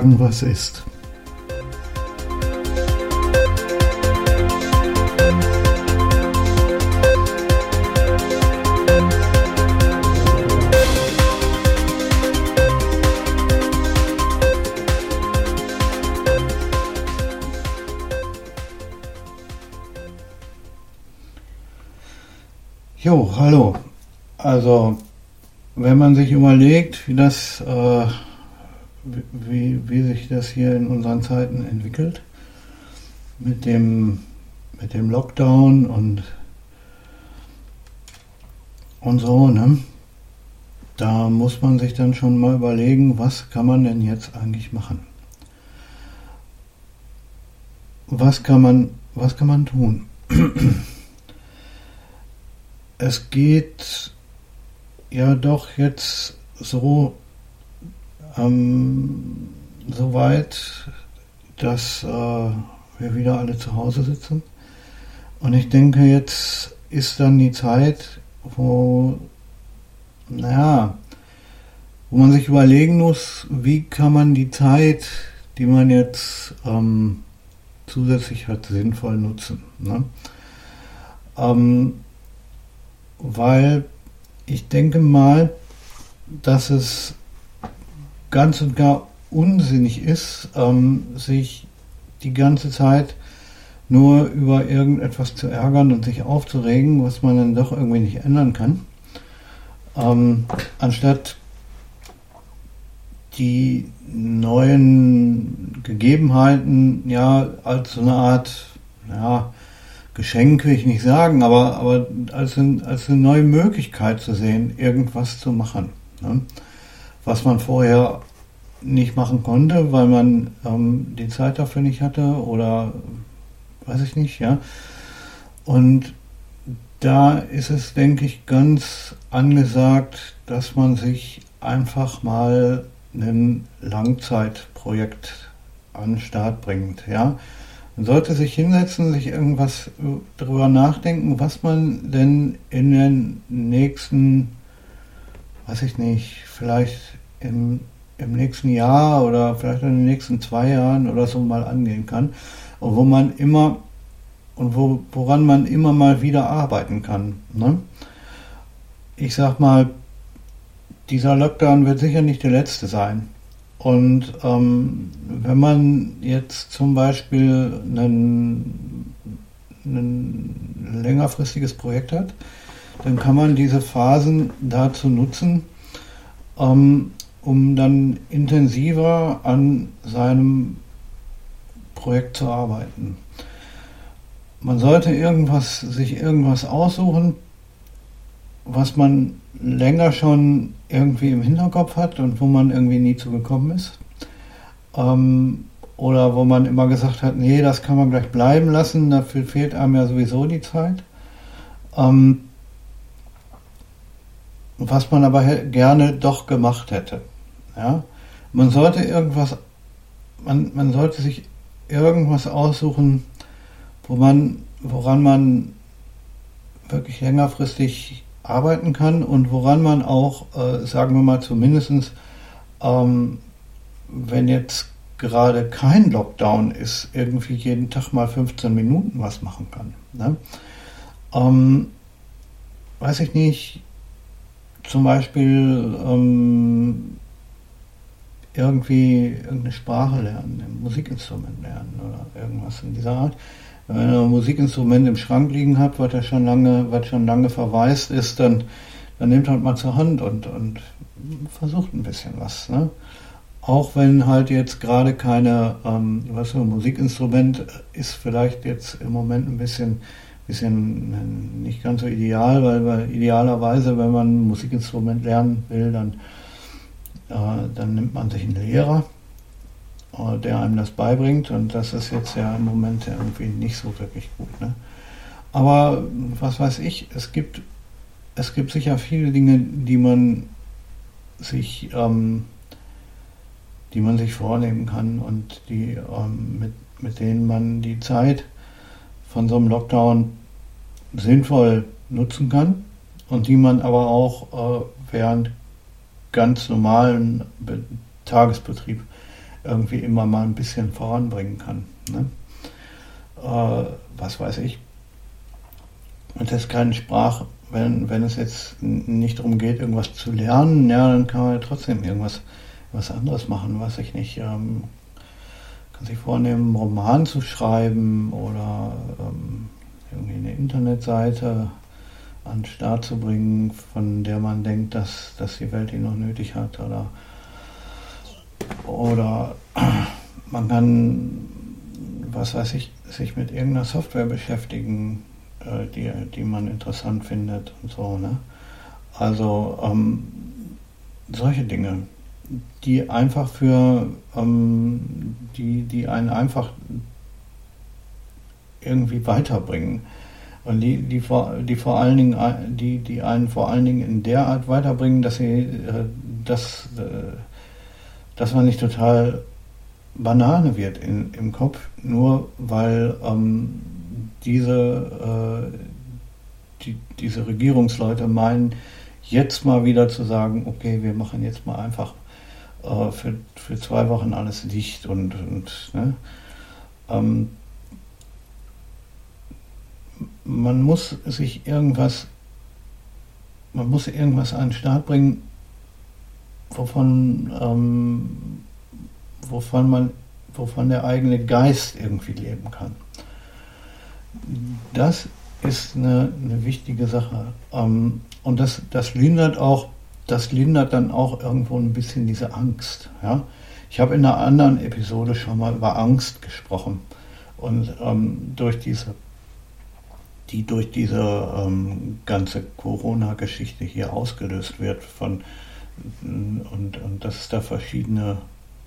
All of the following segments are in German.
sagen, was ist. Jo, hallo. Also, wenn man sich überlegt, wie das, äh, wie, wie sich das hier in unseren Zeiten entwickelt, mit dem, mit dem Lockdown und, und so, ne? Da muss man sich dann schon mal überlegen, was kann man denn jetzt eigentlich machen? Was kann man, was kann man tun? es geht ja doch jetzt so, ähm, so weit, dass äh, wir wieder alle zu Hause sitzen. Und ich denke, jetzt ist dann die Zeit, wo, naja, wo man sich überlegen muss, wie kann man die Zeit, die man jetzt ähm, zusätzlich hat, sinnvoll nutzen. Ne? Ähm, weil ich denke mal, dass es ganz und gar unsinnig ist, ähm, sich die ganze Zeit nur über irgendetwas zu ärgern und sich aufzuregen, was man dann doch irgendwie nicht ändern kann, ähm, anstatt die neuen Gegebenheiten ja als so eine Art ja, Geschenk will ich nicht sagen, aber, aber als, ein, als eine neue Möglichkeit zu sehen, irgendwas zu machen. Ne? Was man vorher nicht machen konnte, weil man ähm, die Zeit dafür nicht hatte oder weiß ich nicht, ja. Und da ist es, denke ich, ganz angesagt, dass man sich einfach mal ein Langzeitprojekt an den Start bringt, ja. Man sollte sich hinsetzen, sich irgendwas darüber nachdenken, was man denn in den nächsten, weiß ich nicht, vielleicht im, im nächsten Jahr oder vielleicht in den nächsten zwei Jahren oder so mal angehen kann. Und wo man immer und wo, woran man immer mal wieder arbeiten kann. Ne? Ich sag mal, dieser Lockdown wird sicher nicht der letzte sein. Und ähm, wenn man jetzt zum Beispiel ein, längerfristiges Projekt hat, dann kann man diese Phasen dazu nutzen, ähm, um dann intensiver an seinem Projekt zu arbeiten. Man sollte irgendwas, sich irgendwas aussuchen, was man länger schon irgendwie im Hinterkopf hat und wo man irgendwie nie zugekommen ist. Ähm, oder wo man immer gesagt hat, nee, das kann man gleich bleiben lassen, dafür fehlt einem ja sowieso die Zeit. Ähm, was man aber gerne doch gemacht hätte. Ja? Man sollte irgendwas, man, man sollte sich irgendwas aussuchen, wo man, woran man wirklich längerfristig arbeiten kann und woran man auch, äh, sagen wir mal zumindest, ähm, wenn jetzt gerade kein Lockdown ist, irgendwie jeden Tag mal 15 Minuten was machen kann. Ne? Ähm, weiß ich nicht, zum Beispiel ähm, irgendwie irgendeine Sprache lernen, ein Musikinstrument lernen oder irgendwas in dieser Art. Wenn ihr ein Musikinstrument im Schrank liegen habt, was schon lange, was schon lange verwaist ist, dann, dann nehmt halt mal zur Hand und, und versucht ein bisschen was. Ne? Auch wenn halt jetzt gerade keine, ähm, was für ein Musikinstrument ist vielleicht jetzt im Moment ein bisschen, bisschen äh, nicht ganz so ideal, weil, weil idealerweise, wenn man ein Musikinstrument lernen will, dann, äh, dann nimmt man sich einen Lehrer äh, der einem das beibringt. Und das ist jetzt ja im Moment irgendwie nicht so wirklich gut. Ne? Aber was weiß ich, es gibt, es gibt sicher viele Dinge, die man sich, ähm, die man sich vornehmen kann und die, ähm, mit, mit denen man die Zeit von so einem Lockdown sinnvoll nutzen kann und die man aber auch äh, während ganz normalen Be Tagesbetrieb irgendwie immer mal ein bisschen voranbringen kann. Ne? Äh, was weiß ich. Und das ist keine Sprache, wenn, wenn es jetzt nicht darum geht, irgendwas zu lernen, ja, dann kann man ja trotzdem irgendwas was anderes machen, was ich nicht. Ähm, kann sich vornehmen, einen Roman zu schreiben oder ähm, irgendwie eine Internetseite an den Start zu bringen, von der man denkt, dass, dass die Welt ihn noch nötig hat. Oder, oder man kann, was weiß ich, sich mit irgendeiner Software beschäftigen, äh, die, die man interessant findet und so. Ne? Also ähm, solche Dinge, die einfach für, ähm, die, die einen einfach irgendwie weiterbringen. Und die, die, vor, die vor allen Dingen, die, die einen vor allen Dingen in der Art weiterbringen, dass sie, äh, dass, äh, dass man nicht total Banane wird in, im Kopf, nur weil ähm, diese, äh, die, diese Regierungsleute meinen, jetzt mal wieder zu sagen, okay, wir machen jetzt mal einfach äh, für, für zwei Wochen alles dicht und, und ne? ähm, man muss sich irgendwas, man muss irgendwas an den Start bringen, wovon, ähm, wovon man, wovon der eigene Geist irgendwie leben kann. Das ist eine, eine wichtige Sache. Ähm, und das, das lindert auch, das lindert dann auch irgendwo ein bisschen diese Angst. Ja? Ich habe in einer anderen Episode schon mal über Angst gesprochen. Und ähm, durch diese, die durch diese ähm, ganze Corona-Geschichte hier ausgelöst wird von und, und dass es da verschiedene,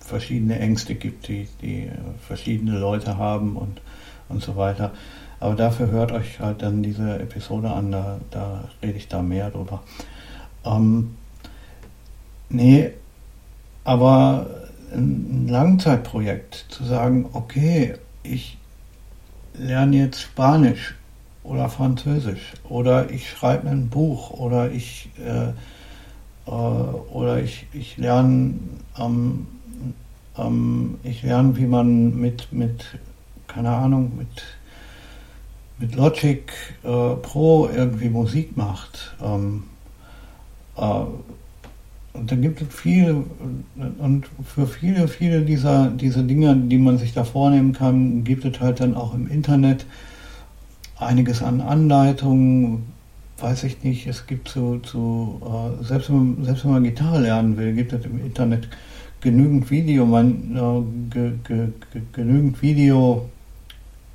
verschiedene Ängste gibt, die, die verschiedene Leute haben und, und so weiter. Aber dafür hört euch halt dann diese Episode an, da, da rede ich da mehr drüber. Ähm, nee, aber ein Langzeitprojekt, zu sagen, okay, ich lerne jetzt Spanisch oder Französisch oder ich schreibe ein Buch oder ich, äh, äh, oder ich, ich lerne ähm, ähm, ich lerne, wie man mit, mit, keine Ahnung, mit mit Logic äh, Pro irgendwie Musik macht. Ähm, äh, und dann gibt es viele, und für viele, viele dieser, dieser Dinge, die man sich da vornehmen kann, gibt es halt dann auch im Internet einiges an Anleitungen, weiß ich nicht, es gibt so, so äh, selbst, wenn man, selbst wenn man Gitarre lernen will, gibt es im Internet genügend Video, man, äh, ge, ge, ge, genügend Video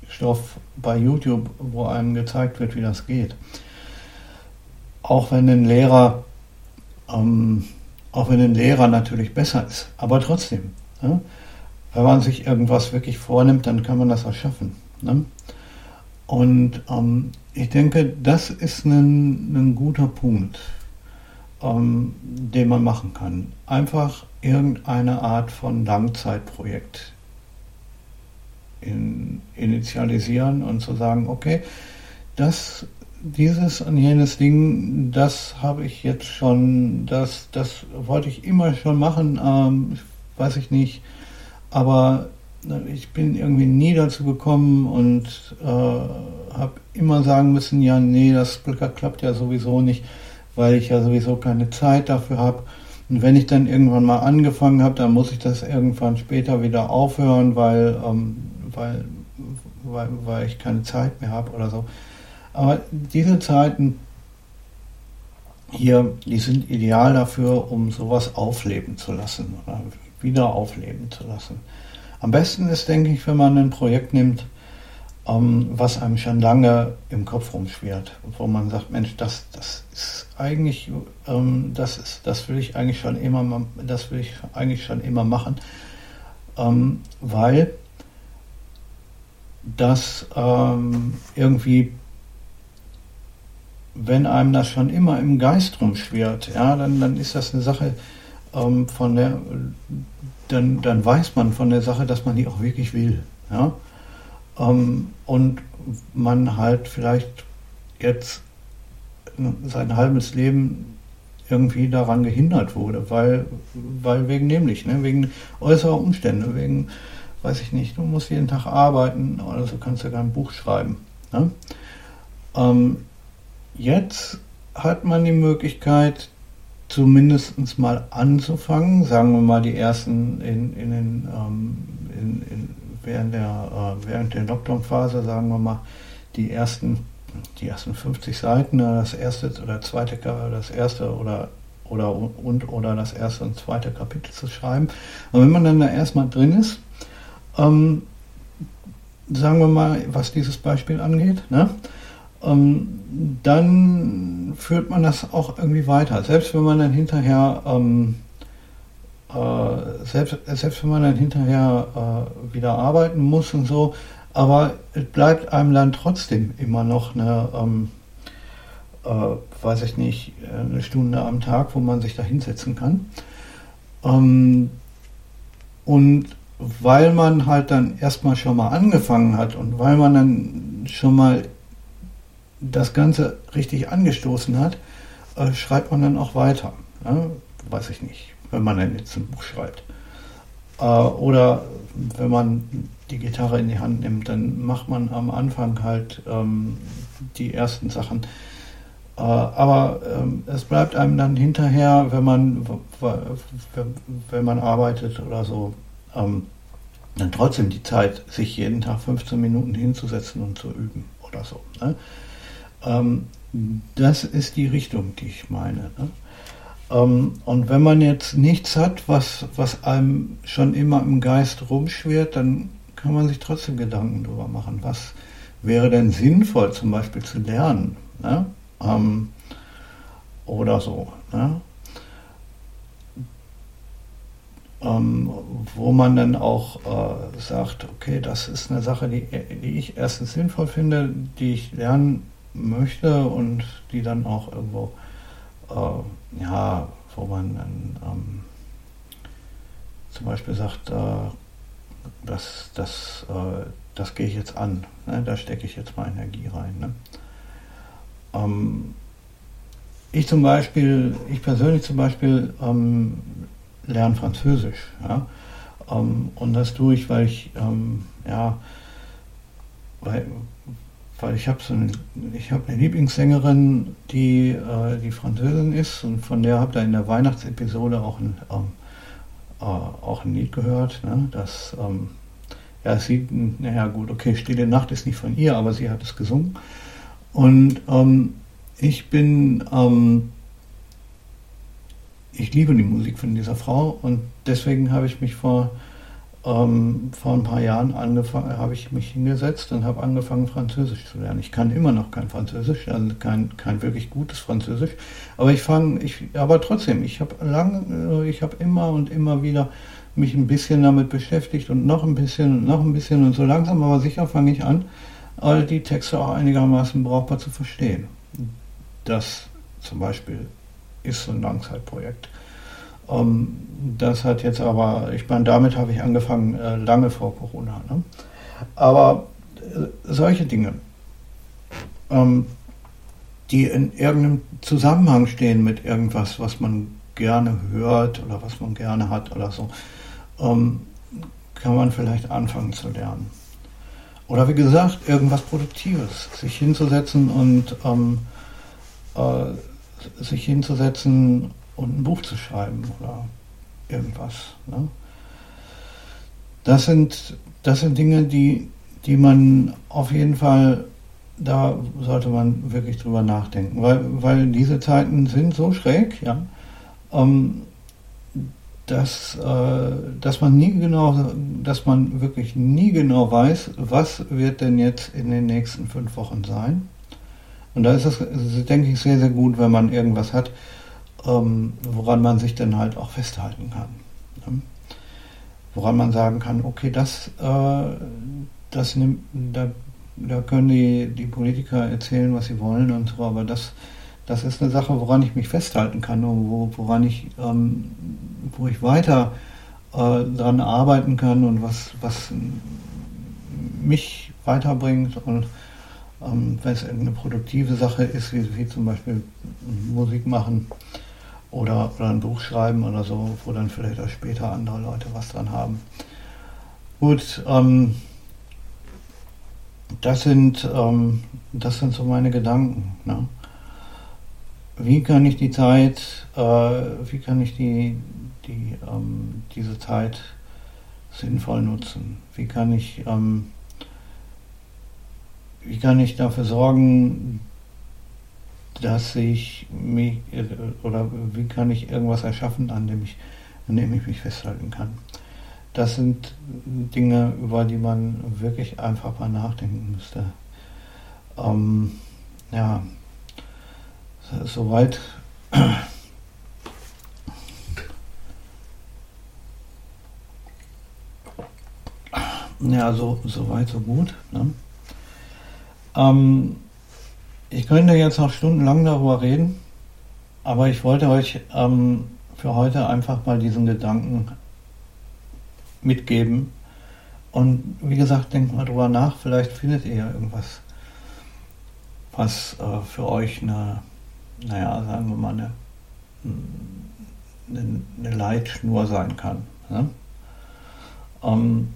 Stoff bei YouTube, wo einem gezeigt wird, wie das geht. Auch wenn ein Lehrer, ähm, auch wenn ein Lehrer natürlich besser ist, aber trotzdem, ne? wenn man sich irgendwas wirklich vornimmt, dann kann man das auch schaffen. Ne? Und ähm, ich denke, das ist ein, ein guter Punkt, ähm, den man machen kann. Einfach irgendeine Art von Langzeitprojekt in, initialisieren und zu sagen, okay, das, dieses und jenes Ding, das habe ich jetzt schon, das, das wollte ich immer schon machen, ähm, weiß ich nicht, aber ich bin irgendwie nie dazu gekommen und äh, habe immer sagen müssen, ja, nee, das klappt ja sowieso nicht, weil ich ja sowieso keine Zeit dafür habe. Und wenn ich dann irgendwann mal angefangen habe, dann muss ich das irgendwann später wieder aufhören, weil ähm, weil, weil, weil ich keine Zeit mehr habe oder so. Aber diese Zeiten hier, die sind ideal dafür, um sowas aufleben zu lassen oder wieder aufleben zu lassen. Am besten ist, denke ich, wenn man ein Projekt nimmt, ähm, was einem schon lange im Kopf rumschwirrt, wo man sagt, Mensch, das, das ist eigentlich, ähm, das ist, das will ich eigentlich schon immer, das will ich eigentlich schon immer machen, ähm, weil dass ähm, irgendwie, wenn einem das schon immer im Geist rumschwirrt, ja, dann, dann ist das eine Sache ähm, von der, dann, dann weiß man von der Sache, dass man die auch wirklich will. Ja? Ähm, und man halt vielleicht jetzt sein halbes Leben irgendwie daran gehindert wurde, weil, weil wegen nämlich, ne, wegen äußerer Umstände, wegen, weiß ich nicht, du musst jeden Tag arbeiten oder so kannst du kein Buch schreiben. Ne? Ähm, jetzt hat man die Möglichkeit, zumindest mal anzufangen, sagen wir mal die ersten in, in den, ähm, in, in, während der, äh, während der Lockdown-Phase, sagen wir mal, die ersten, die ersten 50 Seiten, das erste oder zweite, das erste oder oder und oder das erste und zweite Kapitel zu schreiben. Und wenn man dann da erstmal drin ist, ähm, sagen wir mal, was dieses Beispiel angeht, ne, ähm, dann führt man das auch irgendwie weiter. Selbst wenn man dann hinterher ähm, äh, selbst, selbst wenn man dann hinterher äh, wieder arbeiten muss und so, aber es bleibt einem dann trotzdem immer noch eine, ähm, äh, weiß ich nicht, eine Stunde am Tag, wo man sich da hinsetzen kann. Ähm, und weil man halt dann erstmal schon mal angefangen hat und weil man dann schon mal das Ganze richtig angestoßen hat, äh, schreibt man dann auch weiter. Ja? Weiß ich nicht, wenn man dann jetzt ein Buch schreibt. Äh, oder wenn man die Gitarre in die Hand nimmt, dann macht man am Anfang halt ähm, die ersten Sachen. Äh, aber ähm, es bleibt einem dann hinterher, wenn man, wenn man arbeitet oder so, ähm, dann trotzdem die Zeit, sich jeden Tag 15 Minuten hinzusetzen und zu üben oder so. Ne? Ähm, das ist die Richtung, die ich meine. Ne? Ähm, und wenn man jetzt nichts hat, was, was einem schon immer im Geist rumschwirrt, dann kann man sich trotzdem Gedanken darüber machen, was wäre denn sinnvoll zum Beispiel zu lernen. Ne? Ähm, oder so. Ne? Ähm, wo man dann auch äh, sagt, okay, das ist eine Sache, die, die ich erstens sinnvoll finde, die ich lernen möchte und die dann auch irgendwo, äh, ja, wo man dann ähm, zum Beispiel sagt, äh, das, das, äh, das gehe ich jetzt an, ne? da stecke ich jetzt mal Energie rein. Ne? Ähm, ich zum Beispiel, ich persönlich zum Beispiel ähm, lerne Französisch. Ja? Ähm, und das tue ich, weil ich, ähm, ja, weil, weil ich habe so eine, ich eine Lieblingssängerin, die äh, die Französin ist und von der habt ihr in der Weihnachtsepisode auch ein, ähm, äh, auch ein Lied gehört, ne? das ähm, ja, sie, naja gut, okay, Stille Nacht ist nicht von ihr, aber sie hat es gesungen. Und ähm, ich bin, ähm, ich liebe die Musik von dieser Frau und deswegen habe ich mich vor ähm, vor ein paar Jahren angefangen, habe ich mich hingesetzt und habe angefangen, Französisch zu lernen. Ich kann immer noch kein Französisch, also kein, kein wirklich gutes Französisch, aber ich fange, ich, aber trotzdem, ich habe lang, äh, ich habe immer und immer wieder mich ein bisschen damit beschäftigt und noch ein bisschen und noch ein bisschen und so langsam, aber sicher fange ich an, all die Texte auch einigermaßen brauchbar zu verstehen. Das zum Beispiel ist so ein Langzeitprojekt. Ähm, das hat jetzt aber, ich meine, damit habe ich angefangen äh, lange vor Corona. Ne? Aber äh, solche Dinge, ähm, die in irgendeinem Zusammenhang stehen mit irgendwas, was man gerne hört oder was man gerne hat oder so, ähm, kann man vielleicht anfangen zu lernen. Oder wie gesagt, irgendwas Produktives, sich hinzusetzen und ähm, äh, sich hinzusetzen und ein Buch zu schreiben oder irgendwas. Ne? Das, sind, das sind Dinge, die, die man auf jeden Fall, da sollte man wirklich drüber nachdenken, weil, weil diese Zeiten sind so schräg, ja, ähm, dass, äh, dass man nie genau, dass man wirklich nie genau weiß, was wird denn jetzt in den nächsten fünf Wochen sein. Und da ist es, denke ich, sehr, sehr gut, wenn man irgendwas hat, ähm, woran man sich dann halt auch festhalten kann. Ne? Woran man sagen kann, okay, das, äh, das nimmt, da, da können die, die Politiker erzählen, was sie wollen und so, aber das, das ist eine Sache, woran ich mich festhalten kann und wo, woran ich, ähm, wo ich weiter äh, dran arbeiten kann und was, was mich weiterbringt und ähm, wenn es eine produktive Sache ist, wie, wie zum Beispiel Musik machen, oder, oder ein Buch schreiben oder so, wo dann vielleicht auch später andere Leute was dran haben. Gut, ähm, das sind, ähm, das sind so meine Gedanken. Ne? Wie kann ich die Zeit, äh, wie kann ich die, die, ähm, diese Zeit sinnvoll nutzen? Wie kann ich, ähm, wie kann ich dafür sorgen, dass ich mich, oder wie kann ich irgendwas erschaffen, an dem ich, an dem ich mich festhalten kann? Das sind Dinge, über die man wirklich einfach mal nachdenken müsste. Ähm, ja, soweit. Ja, so, so weit, so gut. Ne? Ähm, ich könnte jetzt noch stundenlang darüber reden, aber ich wollte euch ähm, für heute einfach mal diesen Gedanken mitgeben. Und wie gesagt, denkt mal drüber nach, vielleicht findet ihr ja irgendwas, was äh, für euch eine, naja, sagen wir mal, eine, eine, eine Leitschnur sein kann. Ne? Ähm,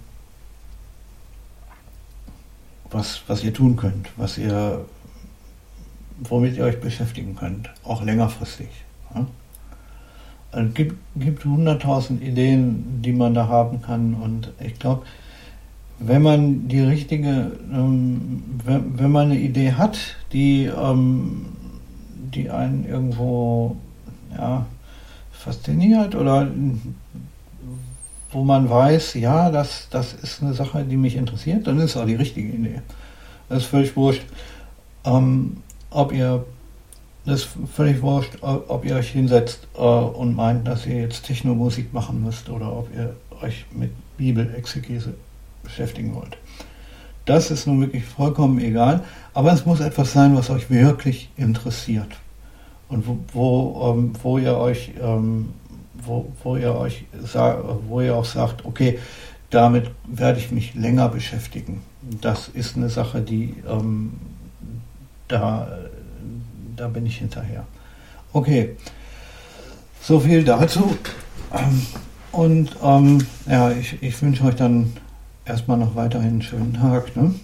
was, was ihr tun könnt, was ihr, womit ihr euch beschäftigen könnt, auch längerfristig. Es also gibt, gibt 100.000 Ideen, die man da haben kann. Und ich glaube, wenn man die richtige, ähm, wenn, wenn, man eine Idee hat, die, ähm, die einen irgendwo ja, fasziniert oder wo man weiß, ja, das, das ist eine Sache, die mich interessiert, dann ist es auch die richtige Idee. Das ist völlig wurscht, ähm, ob ihr das ist völlig wurscht, ob ihr euch hinsetzt äh, und meint, dass ihr jetzt Technomusik machen müsst oder ob ihr euch mit Bibelexegese beschäftigen wollt. Das ist nun wirklich vollkommen egal, aber es muss etwas sein, was euch wirklich interessiert und wo, wo, ähm, wo ihr euch, ähm, wo, wo ihr euch, wo ihr auch sagt, okay, damit werde ich mich länger beschäftigen. Das ist eine Sache, die ähm, da da bin ich hinterher. Okay, so viel dazu. Und ähm, ja, ich, ich wünsche euch dann erstmal noch weiterhin einen schönen Tag. Ne?